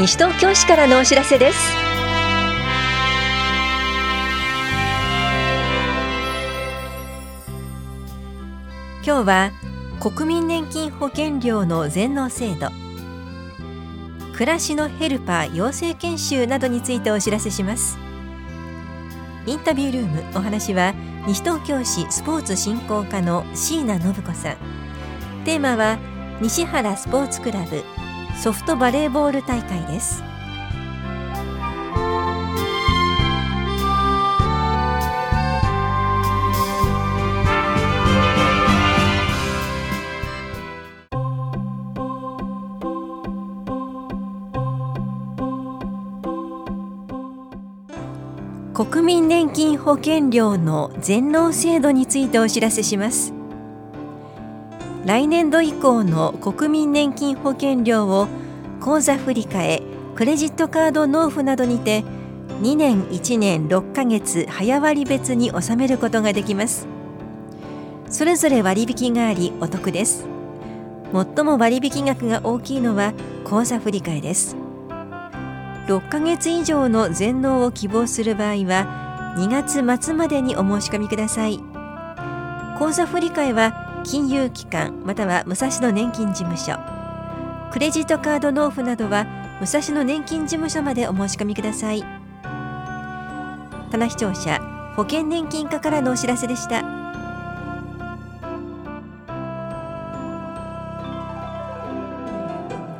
西東京市からのお知らせです。今日は国民年金保険料の全納制度。暮らしのヘルパー養成研修などについてお知らせします。インタビュールームお話は西東京市スポーツ振興課の椎名信子さん。テーマは西原スポーツクラブ。ソフトバレーボール大会です。国民年金保険料の全納制度についてお知らせします。来年度以降の国民年金保険料を口座振替クレジットカード納付などにて2年1年6ヶ月早割別に納めることができます。それぞれ割引がありお得です。最も割引額が大きいのは口座振替です。6ヶ月以上の全納を希望する場合は2月末までにお申し込みください。口座振替は金融機関または武蔵野年金事務所。クレジットカード納付などは武蔵野年金事務所までお申し込みください。棚視聴者保険年金課からのお知らせでした。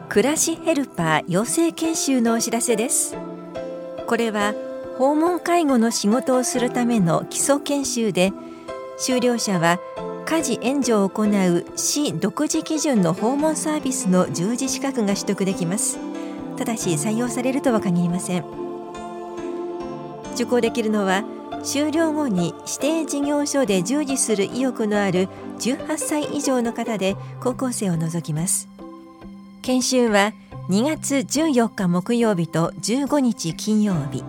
暮らしヘルパー養成研修のお知らせです。これは訪問介護の仕事をするための基礎研修で修了者は家事援助を行う市独自基準の訪問サービスの従事資格が取得できます。ただし採用されるとは限りません。受講できるのは修了後に指定事業所で従事する意欲のある18歳以上の方で高校生を除きます。研修は2月14日木曜日と15日金曜日。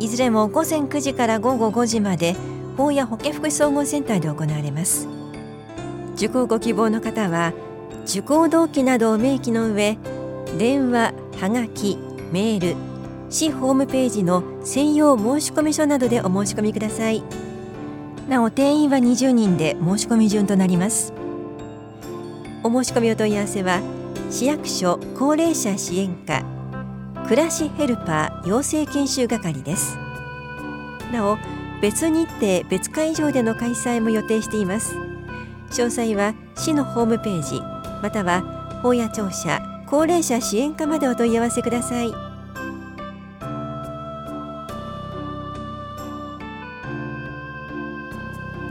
いずれも午前9時から午後5時まで法や保健福祉総合センターで行われます。受講ご希望の方は受講動機などを明記の上電話はがきメール市ホームページの専用申込書などでお申し込みください。なお定員は20人で申し込み順となります。お申し込みお問い合わせは市役所高齢者支援課暮らしヘルパー養成研修係です。なお別日程別会場での開催も予定しています。詳細は市のホームページまたは法や庁舎高齢者支援課までお問い合わせください。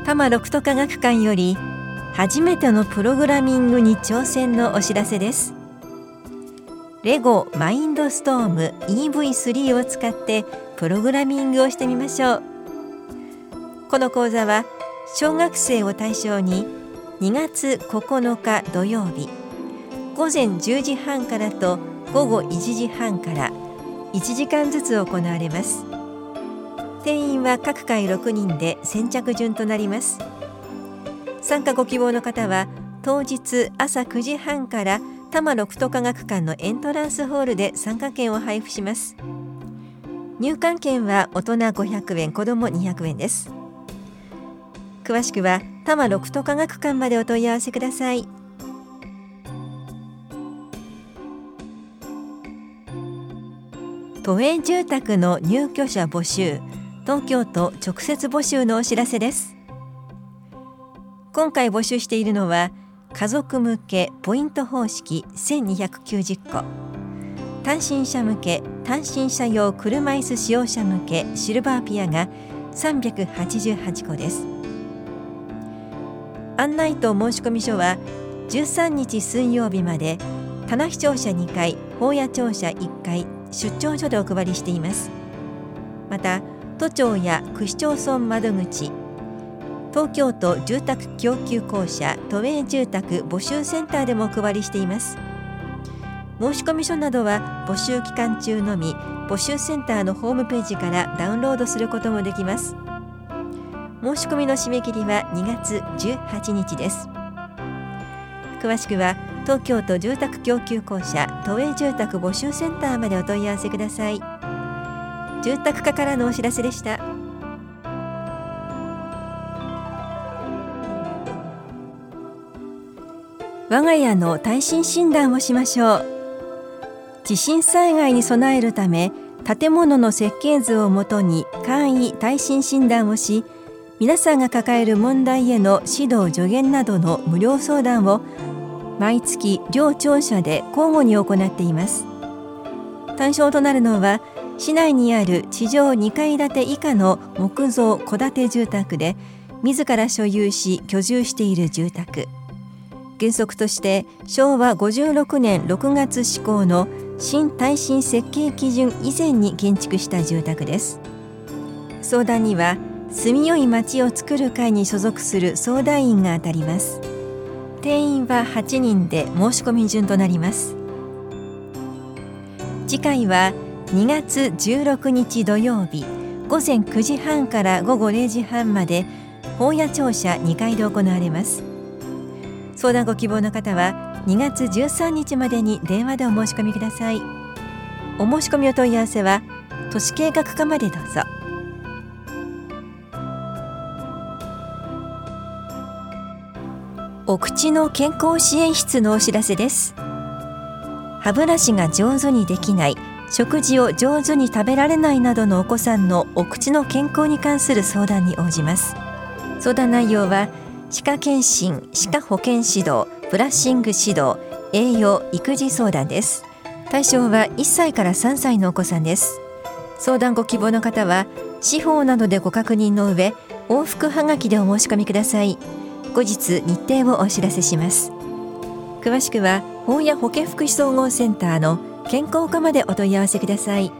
多摩六都科学館より初めてのプログラミングに挑戦のお知らせです。レゴマインドストーム EV3 を使ってプログラミングをしてみましょう。この講座は小学生を対象に2月9日土曜日午前10時半からと午後1時半から1時間ずつ行われます。定員は各回6人で先着順となります。参加ご希望の方は当日朝9時半から多摩六都科学館のエントランスホールで参加券を配布します。入館券は大人500円子ども200円です。詳しくは多摩六都科学館までお問い合わせください。都営住宅の入居者募集東京都直接募集のお知らせです。今回募集しているのは家族向けポイント方式1290個単身者向け単身者用車椅子使用者向けシルバーピアが388個です。案内と申込書は13日水曜日まで棚視聴者2回法屋庁舎1回出張所でお配りしています。また都庁や区市町村窓口東京都住宅供給公社都営住宅募集センターでもお配りしています。申込書などは募集期間中のみ募集センターのホームページからダウンロードすることもできます。申し込みの締め切りは2月18日です。詳しくは東京都住宅供給公社都営住宅募集センターまでお問い合わせください。住宅課からのお知らせでした。我が家の耐震診断をしましょう。地震災害に備えるため建物の設計図をもとに簡易耐震診断をし皆さんが抱える問題への指導助言などの無料相談を毎月両庁舎で交互に行っています。対象となるのは市内にある地上2階建て以下の木造戸建て住宅で自ら所有し居住している住宅。原則として昭和56年6月施行の新耐震設計基準以前に建築した住宅です。相談には住みよい町を作る会に所属する相談員が当たります。定員は8人で申し込み順となります。次回は2月16日土曜日午前9時半から午後0時半まで本屋庁舎2階で行われます。相談ご希望の方は2月13日までに電話でお申し込みください。お申し込みお問い合わせは都市計画課までどうぞ。お口の健康支援室のお知らせです。歯ブラシが上手にできない食事を上手に食べられないなどのお子さんのお口の健康に関する相談に応じます。相談内容は歯科検診歯科保健指導ブラッシング指導栄養育児相談です。対象は1歳から3歳のお子さんです。相談ご希望の方は司法などでご確認の上往復はがきでお申し込みください。後日日程をお知らせします。詳しくは本屋保健福祉総合センターの健康課までお問い合わせください。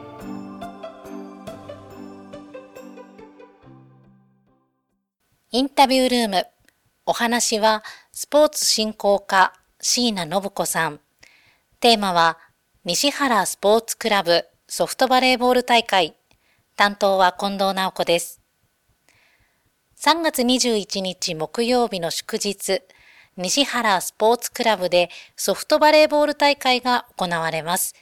インタビュールーム。お話はスポーツ振興課椎名信子さん。テーマは西原スポーツクラブソフトバレーボール大会。担当は近藤直子です。3月21日木曜日の祝日、西原スポーツクラブでソフトバレーボール大会が行われます。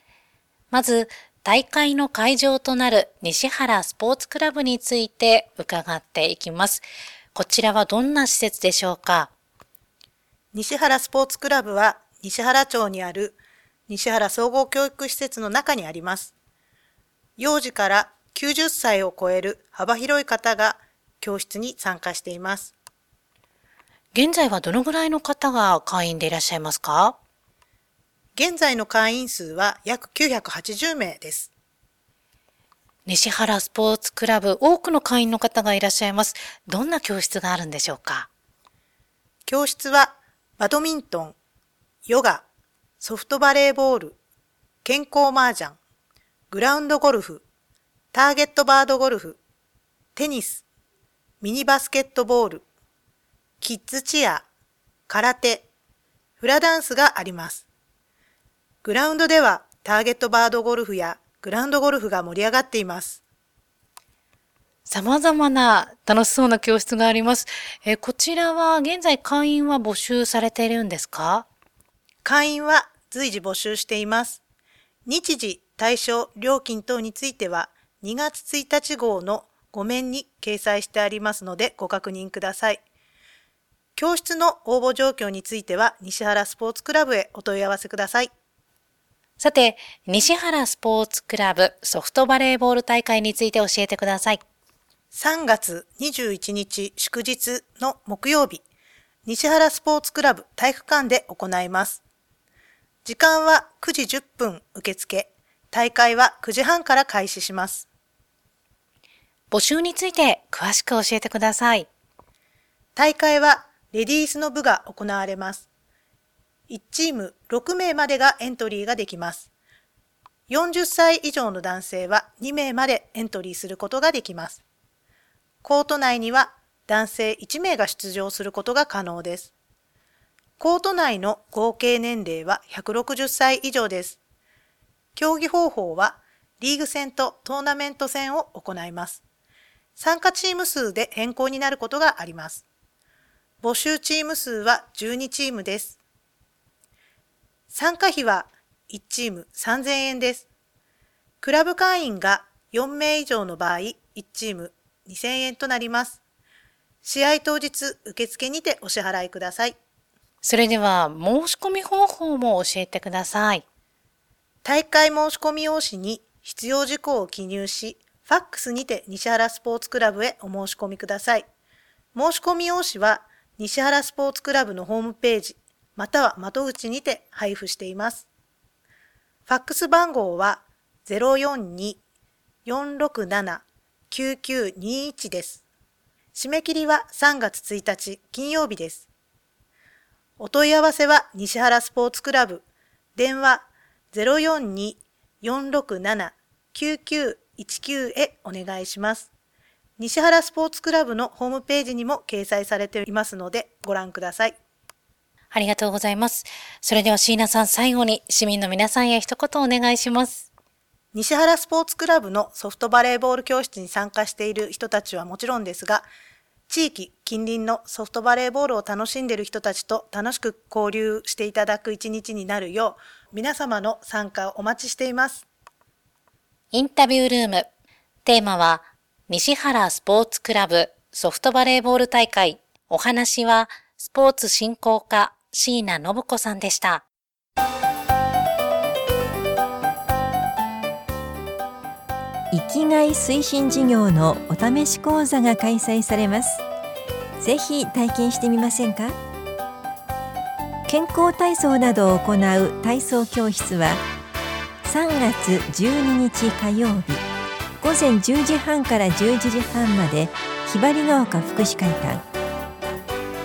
まず、大会の会場となる西原スポーツクラブについて伺っていきます。こちらはどんな施設でしょうか？西原スポーツクラブは西原町にある西原総合教育施設の中にあります。幼児から90歳を超える幅広い方が教室に参加しています。現在はどのぐらいの方が会員でいらっしゃいますか？現在の会員数は約980名です。西原スポーツクラブ、多くの会員の方がいらっしゃいます。どんな教室があるんでしょうか？教室は、バドミントン、ヨガ、ソフトバレーボール、健康麻雀、グラウンドゴルフ、ターゲットバードゴルフ、テニス、ミニバスケットボール、キッズチア、空手、フラダンスがあります。グラウンドではターゲットバードゴルフやグラウンドゴルフが盛り上がっています。様々な楽しそうな教室があります。えこちらは現在会員は募集されているんですか？会員は随時募集しています。日時、対象、料金等については2月1日号の5面に掲載してありますのでご確認ください。教室の応募状況については西原スポーツクラブへお問い合わせください。さて、西原スポーツクラブソフトバレーボール大会について教えてください。3月21日祝日の木曜日、西原スポーツクラブ体育館で行います。時間は9時10分受付、大会は9時半から開始します。募集について詳しく教えてください。大会はレディースの部が行われます。1チーム6名までがエントリーができます。40歳以上の男性は2名までエントリーすることができます。コート内には男性1名が出場することが可能です。コート内の合計年齢は160歳以上です。競技方法はリーグ戦とトーナメント戦を行います。参加チーム数で変更になることがあります。募集チーム数は12チームです。参加費は1チーム3000円です。クラブ会員が4名以上の場合、1チーム2000円となります。試合当日、受付にてお支払いください。それでは、申し込み方法も教えてください。大会申し込み用紙に必要事項を記入し、ファックスにて西原スポーツクラブへお申し込みください。申し込み用紙は西原スポーツクラブのホームページ、または窓口にて配布しています。ファックス番号は042-467-9921です。締め切りは3月1日金曜日です。お問い合わせは西原スポーツクラブ、電話042-467-9921 042-467-9919へお願いします。西原スポーツクラブのホームページにも掲載されていますのでご覧ください。ありがとうございます。それでは椎名さん最後に市民の皆さんへ一言お願いします。西原スポーツクラブのソフトバレーボール教室に参加している人たちはもちろんですが、地域、近隣のソフトバレーボールを楽しんでいる人たちと楽しく交流していただく一日になるよう、皆様の参加をお待ちしています。インタビュールーム。テーマは、西原スポーツクラブソフトバレーボール大会。お話は、スポーツ振興課椎名信子さんでした。生きがい推進事業のお試し講座が開催されます。ぜひ体験してみませんか？健康体操などを行う体操教室は3月12日火曜日。午前10時半から11時半までひばりが丘福祉会館。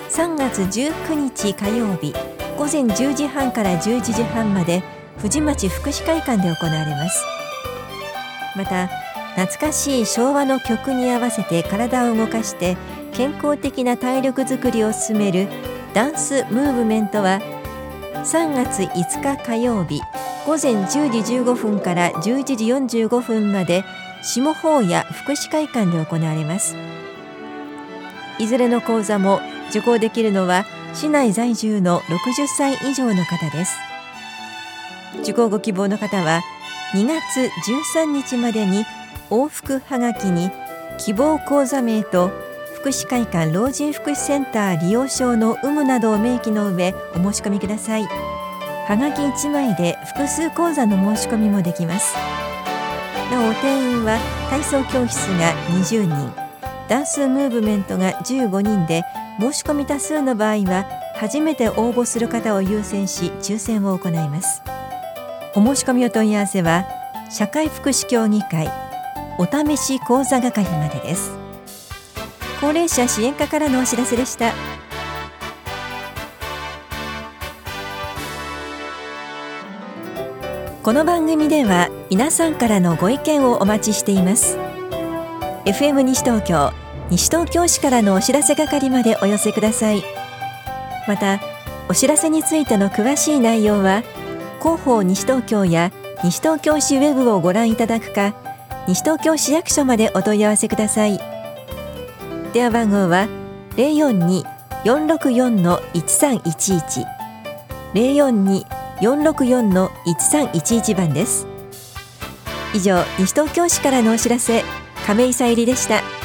3月19日火曜日午前10時半から11時半まで藤町福祉会館で行われます。また懐かしい昭和の曲に合わせて体を動かして健康的な体力づくりを進めるダンスムーブメントは3月5日火曜日午前10時15分から11時45分まで下法屋福祉会館で行われます。いずれの講座も受講できるのは市内在住の60歳以上の方です。受講ご希望の方は2月13日までに往復はがきに希望講座名と福祉会館老人福祉センター利用証の有無などを明記の上お申し込みください。はがき1枚で複数講座の申し込みもできます。なお定員は体操教室が20人。ダンスムーブメントが15人で申し込み多数の場合は初めて応募する方を優先し抽選を行います。お申し込みお問い合わせは社会福祉協議会お試し講座係までです。高齢者支援課からのお知らせでした。この番組では皆さんからのご意見をお待ちしています。FM 西東京西東京市からのお知らせ係までお寄せください。またお知らせについての詳しい内容は広報西東京や西東京市ウェブをご覧いただくか西東京市役所までお問い合わせください。電話番号は042-464-1311 042-464-1311番です以上西東京市からのお知らせ亀井さゆりでした。